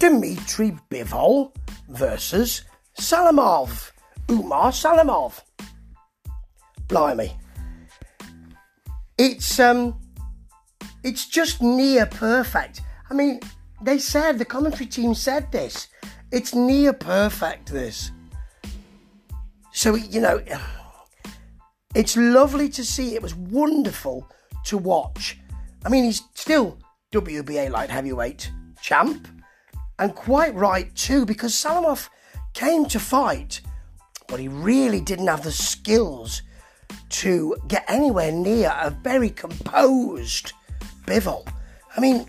Dmitry Bivol versus Salamov. Umar Salamov. Blimey. It's um it's just near perfect. I mean, they said the commentary team said this. It's near perfect this. So you know it's lovely to see. It was wonderful to watch. I mean, he's still WBA light heavyweight champ, and quite right too, because Salamov came to fight, but he really didn't have the skills to get anywhere near a very composed Bivol. I mean,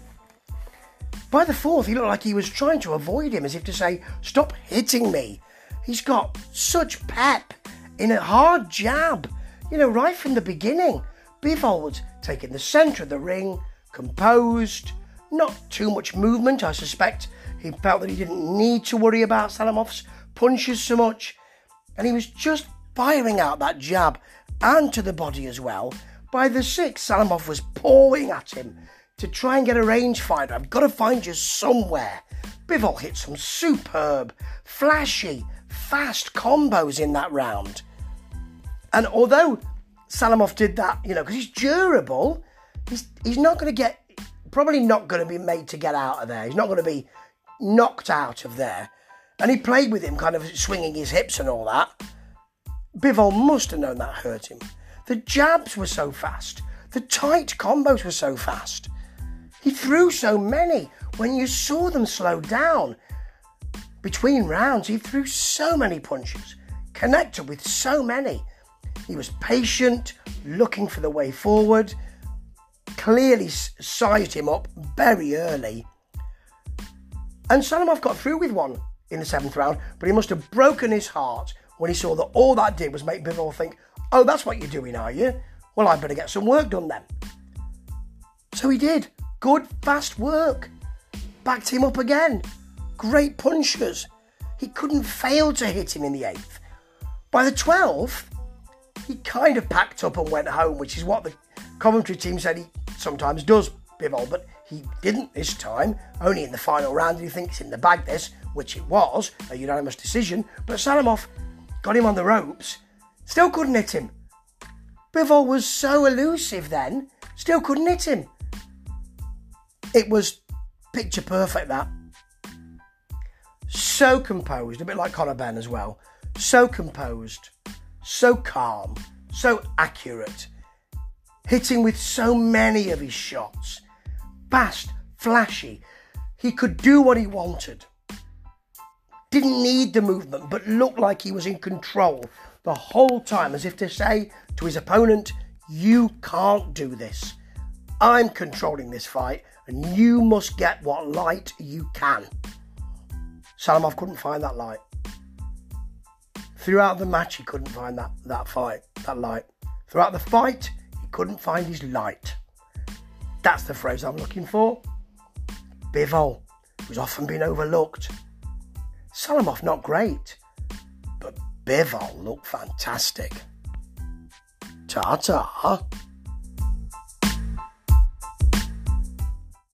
by the fourth, he looked like he was trying to avoid him, as if to say, Stop hitting me. He's got such pep in a hard jab, you know, right from the beginning. Bivol was taking the centre of the ring, composed, not too much movement, I suspect. He felt that he didn't need to worry about Salamov's punches so much, and he was just firing out that jab and to the body as well. By the sixth, Salamov was pawing at him to try and get a rangefinder. I've got to find you somewhere. Bivol hit some superb, flashy, fast combos in that round. And although Salamov did that, you know, because he's durable, he's, he's not going to get, probably not going to be made to get out of there. He's not going to be knocked out of there. And he played with him, kind of swinging his hips and all that. Bivol must have known that hurt him. The jabs were so fast. The tight combos were so fast. He threw so many. When you saw them slow down between rounds, he threw so many punches, connected with so many. He was patient, looking for the way forward, clearly sized him up very early. And Salamov got through with one in the seventh round, but he must have broken his heart when he saw that all that did was make Bivol think, oh, that's what you're doing, are you? Well, I better get some work done then. So he did. Good, fast work. Backed him up again. Great punches. He couldn't fail to hit him in the eighth. By the 12th, he kind of packed up and went home, which is what the commentary team said he sometimes does, Bivol, but he didn't this time, only in the final round. did He think thinks in the bag this, which it was, a unanimous decision, but Salamov got him on the ropes, still couldn't hit him. Bivol was so elusive then, still couldn't hit him. It was picture perfect that. So composed, a bit like Conor Benn as well. So composed, so calm, so accurate, hitting with so many of his shots. Fast, flashy. He could do what he wanted. Didn't need the movement, but looked like he was in control the whole time, as if to say to his opponent, You can't do this. I'm controlling this fight, and you must get what light you can. Salamov couldn't find that light. Throughout the match, he couldn't find that, that fight, that light. Throughout the fight, he couldn't find his light. That's the phrase I'm looking for. Bivol, who's often been overlooked. Salamov, not great, but Bivol looked fantastic. Ta ta.